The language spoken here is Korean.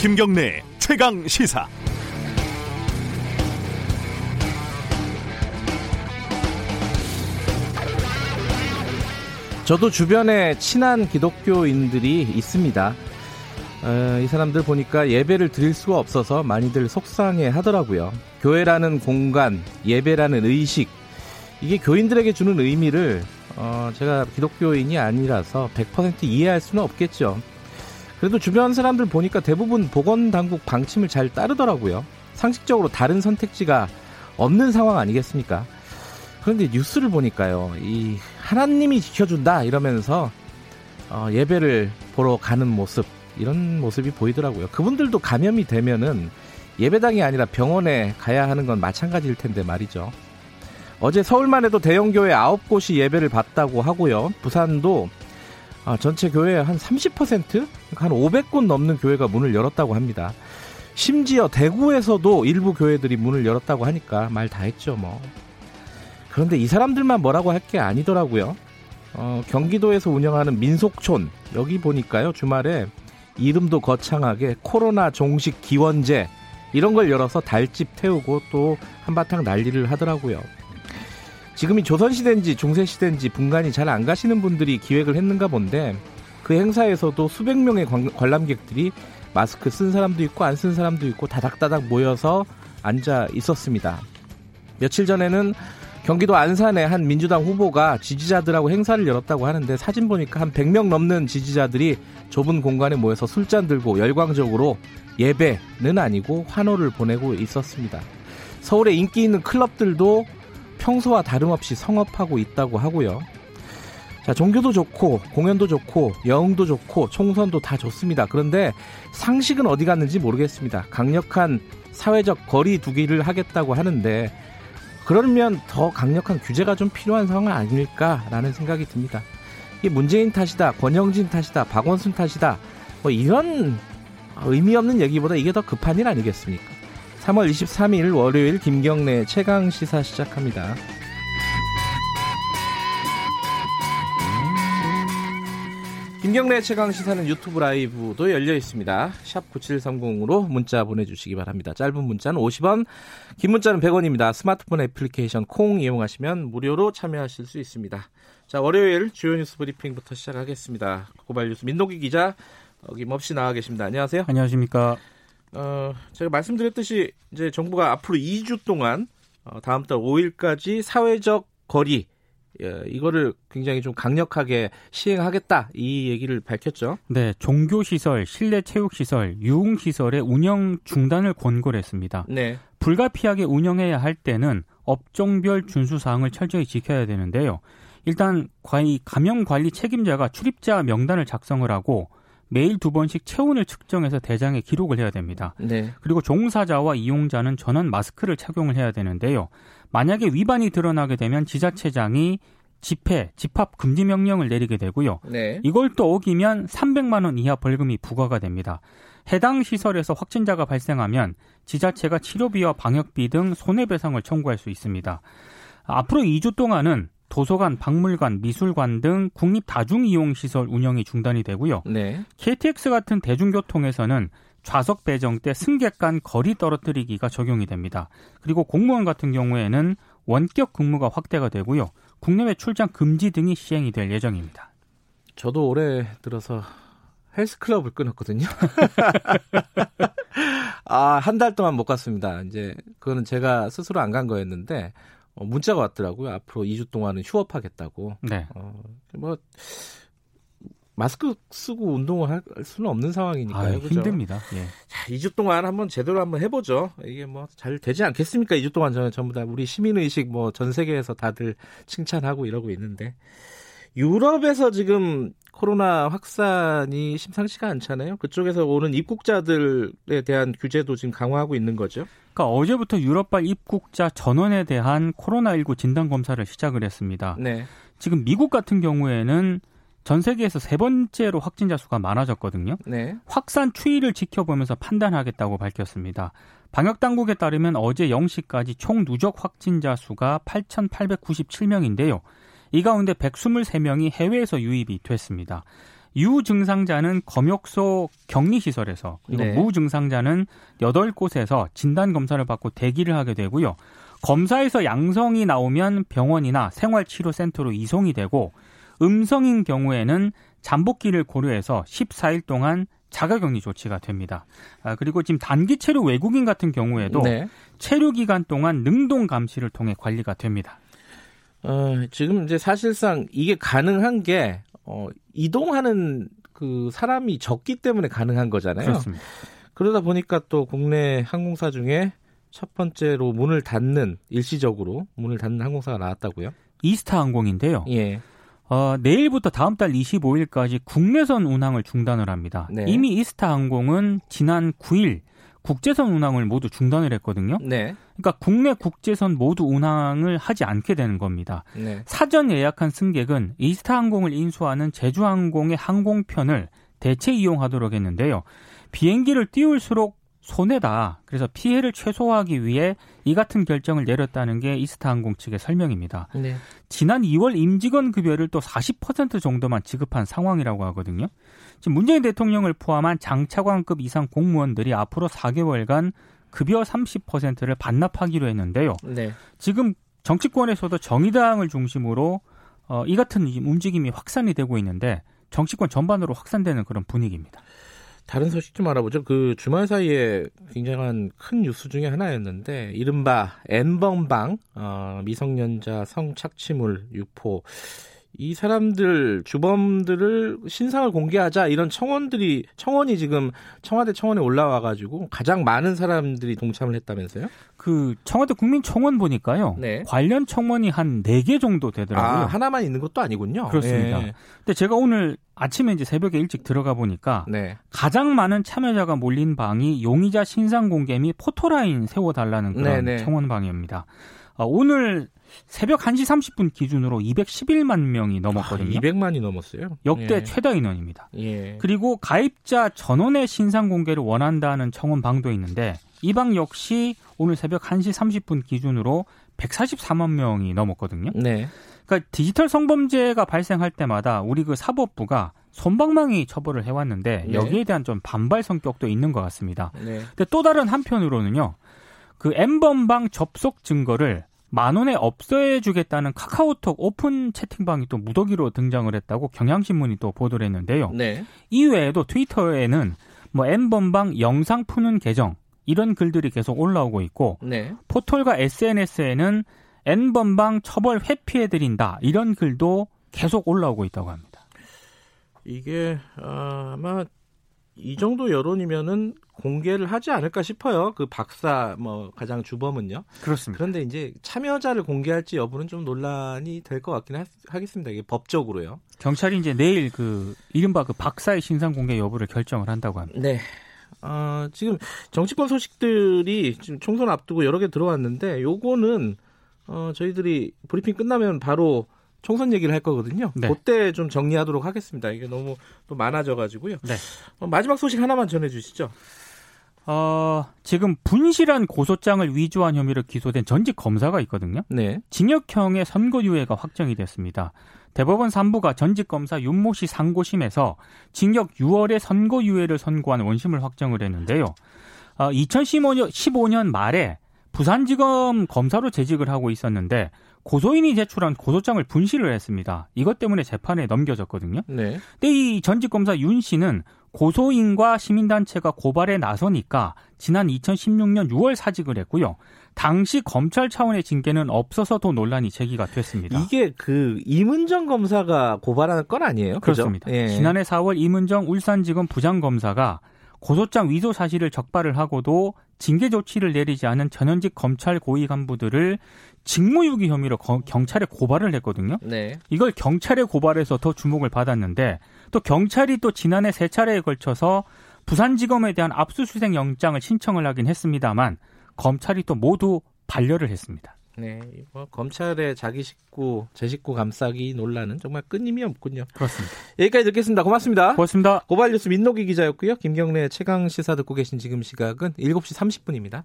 김경래 최강 시사. 저도 주변에 친한 기독교인들이 있습니다. 어, 이 사람들 보니까 예배를 드릴 수가 없어서 많이들 속상해 하더라고요. 교회라는 공간, 예배라는 의식, 이게 교인들에게 주는 의미를 어, 제가 기독교인이 아니라서 100% 이해할 수는 없겠죠. 그래도 주변 사람들 보니까 대부분 보건당국 방침을 잘 따르더라고요. 상식적으로 다른 선택지가 없는 상황 아니겠습니까? 그런데 뉴스를 보니까요, 이 하나님이 지켜준다 이러면서 어, 예배를 보러 가는 모습 이런 모습이 보이더라고요. 그분들도 감염이 되면은 예배당이 아니라 병원에 가야 하는 건 마찬가지일 텐데 말이죠. 어제 서울만 해도 대형 교회 9곳이 예배를 받다고 하고요. 부산도 아, 전체 교회의 한 30%? 한 500곳 넘는 교회가 문을 열었다고 합니다. 심지어 대구에서도 일부 교회들이 문을 열었다고 하니까 말 다 했죠, 뭐. 그런데 이 사람들만 뭐라고 할 게 아니더라고요. 어, 경기도에서 운영하는 민속촌, 여기 보니까요, 주말에 이름도 거창하게 코로나 종식 기원제, 이런 걸 열어서 달집 태우고 또 한바탕 난리를 하더라고요. 지금이 조선시대인지 중세시대인지 분간이 잘 안 가시는 분들이 기획을 했는가 본데 그 행사에서도 수백 명의 관람객들이 마스크 쓴 사람도 있고 안 쓴 사람도 있고 다닥다닥 모여서 앉아 있었습니다. 며칠 전에는 경기도 안산의 한 민주당 후보가 지지자들하고 행사를 열었다고 하는데 사진 보니까 한 100명 넘는 지지자들이 좁은 공간에 모여서 술잔 들고 열광적으로 예배는 아니고 환호를 보내고 있었습니다. 서울에 인기 있는 클럽들도 평소와 다름없이 성업하고 있다고 하고요. 자, 종교도 좋고, 공연도 좋고, 여흥도 좋고, 총선도 다 좋습니다. 그런데 상식은 어디 갔는지 모르겠습니다. 강력한 사회적 거리 두기를 하겠다고 하는데, 그러면 더 강력한 규제가 좀 필요한 상황 아닐까라는 생각이 듭니다. 이게 문재인 탓이다, 권영진 탓이다, 박원순 탓이다, 뭐 이런 의미 없는 얘기보다 이게 더 급한 일 아니겠습니까? 3월 23일 월요일 김경래 최강 시사 시작합니다. 김경래 최강 시사는 유튜브 라이브도 열려 있습니다. 샵 9730으로 문자 보내주시기 바랍니다. 짧은 문자는 50원, 긴 문자는 100원입니다. 스마트폰 애플리케이션 콩 이용하시면 무료로 참여하실 수 있습니다. 자, 월요일 주요 뉴스 브리핑부터 시작하겠습니다. 고발 뉴스 민노기 기자 어김없이 나와 계십니다. 안녕하세요. 안녕하십니까. 어, 제가 말씀드렸듯이 이제 정부가 앞으로 2주 동안 어, 다음 달 5일까지 사회적 거리 예, 이거를 굉장히 좀 강력하게 시행하겠다 이 얘기를 밝혔죠. 네, 종교 시설, 실내 체육 시설, 유흥 시설의 운영 중단을 권고를 했습니다. 네. 불가피하게 운영해야 할 때는 업종별 준수 사항을 철저히 지켜야 되는데요. 일단 감염 관리 책임자가 출입자 명단을 작성을 하고 매일 두 번씩 체온을 측정해서 대장에 기록을 해야 됩니다. 네. 그리고 종사자와 이용자는 전원 마스크를 착용을 해야 되는데요. 만약에 위반이 드러나게 되면 지자체장이 집회, 집합 금지 명령을 내리게 되고요. 네. 이걸 또 어기면 300만 원 이하 벌금이 부과가 됩니다. 해당 시설에서 확진자가 발생하면 지자체가 치료비와 방역비 등 손해배상을 청구할 수 있습니다. 앞으로 2주 동안은 도서관, 박물관, 미술관 등 국립 다중이용시설 운영이 중단이 되고요. 네. KTX 같은 대중교통에서는 좌석 배정 때 승객 간 거리 떨어뜨리기가 적용이 됩니다. 그리고 공무원 같은 경우에는 원격 근무가 확대가 되고요. 국내외 출장 금지 등이 시행이 될 예정입니다. 저도 올해 들어서 헬스클럽을 끊었거든요. 아, 한 달 동안 못 갔습니다. 이제 그거는 제가 스스로 안 간 거였는데 어, 문자가 왔더라고요. 앞으로 2주 동안은 휴업하겠다고. 네. 어, 뭐 마스크 쓰고 운동을 할 수는 없는 상황이니까요. 아, 힘듭니다. 예. 자, 2주 동안 한번 제대로 한번 해보죠. 이게 뭐 잘 되지 않겠습니까? 2주 동안 저는 전부 다 우리 시민의식 뭐 전 세계에서 다들 칭찬하고 이러고 있는데 유럽에서 지금 코로나 확산이 심상치가 않잖아요. 그쪽에서 오는 입국자들에 대한 규제도 지금 강화하고 있는 거죠. 그러니까 어제부터 유럽발 입국자 전원에 대한 코로나19 진단 검사를 시작을 했습니다. 네. 지금 미국 같은 경우에는 전 세계에서 세 번째로 확진자 수가 많아졌거든요. 네. 확산 추이를 지켜보면서 판단하겠다고 밝혔습니다. 방역 당국에 따르면 어제 0시까지 총 누적 확진자 수가 8,897명인데요. 이 가운데 123명이 해외에서 유입이 됐습니다. 유증상자는 검역소 격리시설에서 그리고 네. 무증상자는 8곳에서 진단검사를 받고 대기를 하게 되고요. 검사에서 양성이 나오면 병원이나 생활치료센터로 이송이 되고 음성인 경우에는 잠복기를 고려해서 14일 동안 자가격리 조치가 됩니다. 아, 그리고 지금 단기 체류 외국인 같은 경우에도 네. 체류 기간 동안 능동 감시를 통해 관리가 됩니다. 어, 지금 이제 사실상 이게 가능한 게 어, 이동하는 그 사람이 적기 때문에 가능한 거잖아요. 그렇습니다. 그러다 보니까 또 국내 항공사 중에 첫 번째로 문을 닫는 일시적으로 문을 닫는 항공사가 나왔다고요? 이스타 항공인데요. 예. 어, 내일부터 다음 달 25일까지 국내선 운항을 중단을 합니다. 네. 이미 이스타 항공은 지난 9일 국제선 운항을 모두 중단을 했거든요. 네. 그러니까 국내 국제선 모두 운항을 하지 않게 되는 겁니다. 네. 사전 예약한 승객은 이스타 항공을 인수하는 제주항공의 항공편을 대체 이용하도록 했는데요. 비행기를 띄울수록 손해다. 그래서 피해를 최소화하기 위해 이 같은 결정을 내렸다는 게 이스타항공 측의 설명입니다. 네. 지난 2월 임직원 급여를 또 40% 정도만 지급한 상황이라고 하거든요. 지금 문재인 대통령을 포함한 장차관급 이상 공무원들이 앞으로 4개월간 급여 30%를 반납하기로 했는데요. 네. 지금 정치권에서도 정의당을 중심으로 어, 이 같은 움직임이 확산이 되고 있는데 정치권 전반으로 확산되는 그런 분위기입니다. 다른 소식 좀 알아보죠. 그 주말 사이에 굉장한 큰 뉴스 중에 하나였는데 이른바 N번방 어, 미성년자 성착취물 유포 이 사람들 주범들을 신상을 공개하자 이런 청원들이 청원이 지금 청와대 청원에 올라와 가지고 가장 많은 사람들이 동참을 했다면서요? 그 청와대 국민 청원 보니까요. 네. 관련 청원이 한 네 개 정도 되더라고요. 아, 하나만 있는 것도 아니군요. 그렇습니다. 네. 근데 제가 오늘 아침에 이제 새벽에 일찍 들어가 보니까 네. 가장 많은 참여자가 몰린 방이 용의자 신상 공개 및 포토라인 세워 달라는 그런 네네. 청원 방입니다. 어, 오늘 새벽 1시 30분 기준으로 211만 명이 넘었거든요. 아, 200만이 넘었어요. 역대 예. 최다 인원입니다. 예. 그리고 가입자 전원의 신상 공개를 원한다는 청원 방도 있는데 이 방 역시 오늘 새벽 1시 30분 기준으로 144만 명이 넘었거든요. 네. 그러니까 디지털 성범죄가 발생할 때마다 우리 그 사법부가 손방망이 처벌을 해왔는데 네. 여기에 대한 좀 반발 성격도 있는 것 같습니다. 네. 근데 또 다른 한편으로는요. 그 엠번방 접속 증거를 만 원에 없애주겠다는 카카오톡 오픈 채팅방이 또 무더기로 등장을 했다고 경향신문이 또 보도를 했는데요. 네. 이외에도 트위터에는 뭐 엠번방 영상 푸는 계정 이런 글들이 계속 올라오고 있고 네. 포털과 SNS에는 N번방 처벌 회피해 드린다 이런 글도 계속 올라오고 있다고 합니다. 이게 아마 이 정도 여론이면은 공개를 하지 않을까 싶어요. 그 박사 뭐 가장 주범은요. 그렇습니다. 그런데 이제 참여자를 공개할지 여부는 좀 논란이 될 것 같긴 하, 하겠습니다. 이게 법적으로요. 경찰이 이제 내일 그 이른바 그 박사의 신상 공개 여부를 결정을 한다고 합니다. 네. 어, 지금 정치권 소식들이 지금 총선 앞두고 여러 개 들어왔는데 요거는 어, 저희들이 브리핑 끝나면 바로 총선 얘기를 할 거거든요. 네. 그때 좀 정리하도록 하겠습니다. 이게 너무 또 많아져 가지고요. 네. 어, 마지막 소식 하나만 전해 주시죠. 어, 지금 분실한 고소장을 위조한 혐의로 기소된 전직 검사가 있거든요. 네. 징역형의 선고유예가 확정이 됐습니다. 대법원 3부가 전직 검사 윤모 씨 상고심에서 징역 6월에 선고유예를 선고한 원심을 확정을 했는데요. 어, 2015년 15년 말에 부산지검 검사로 재직을 하고 있었는데 고소인이 제출한 고소장을 분실을 했습니다. 이것 때문에 재판에 넘겨졌거든요. 네. 근데 이 전직 검사 윤 씨는 고소인과 시민단체가 고발에 나서니까 지난 2016년 6월 사직을 했고요. 당시 검찰 차원의 징계는 없어서 도 논란이 제기가 됐습니다. 이게 그 이문정 검사가 고발하는 건 아니에요? 그렇습니다. 예. 지난해 4월 이문정 울산지검 부장검사가 고소장 위조 사실을 적발을 하고도 징계 조치를 내리지 않은 전현직 검찰 고위 간부들을 직무유기 혐의로 거, 경찰에 고발을 했거든요. 네. 이걸 경찰에 고발해서 더 주목을 받았는데 또 경찰이 또 지난해 세 차례에 걸쳐서 부산지검에 대한 압수수색 영장을 신청을 하긴 했습니다만 검찰이 또 모두 반려를 했습니다. 네, 뭐 검찰의 자기 식구, 제 식구 감싸기 논란은 정말 끊임이 없군요. 그렇습니다. 여기까지 듣겠습니다. 고맙습니다. 고맙습니다. 고발뉴스 민노기 기자였고요. 김경래 최강 시사 듣고 계신 지금 시각은 7시 30분입니다.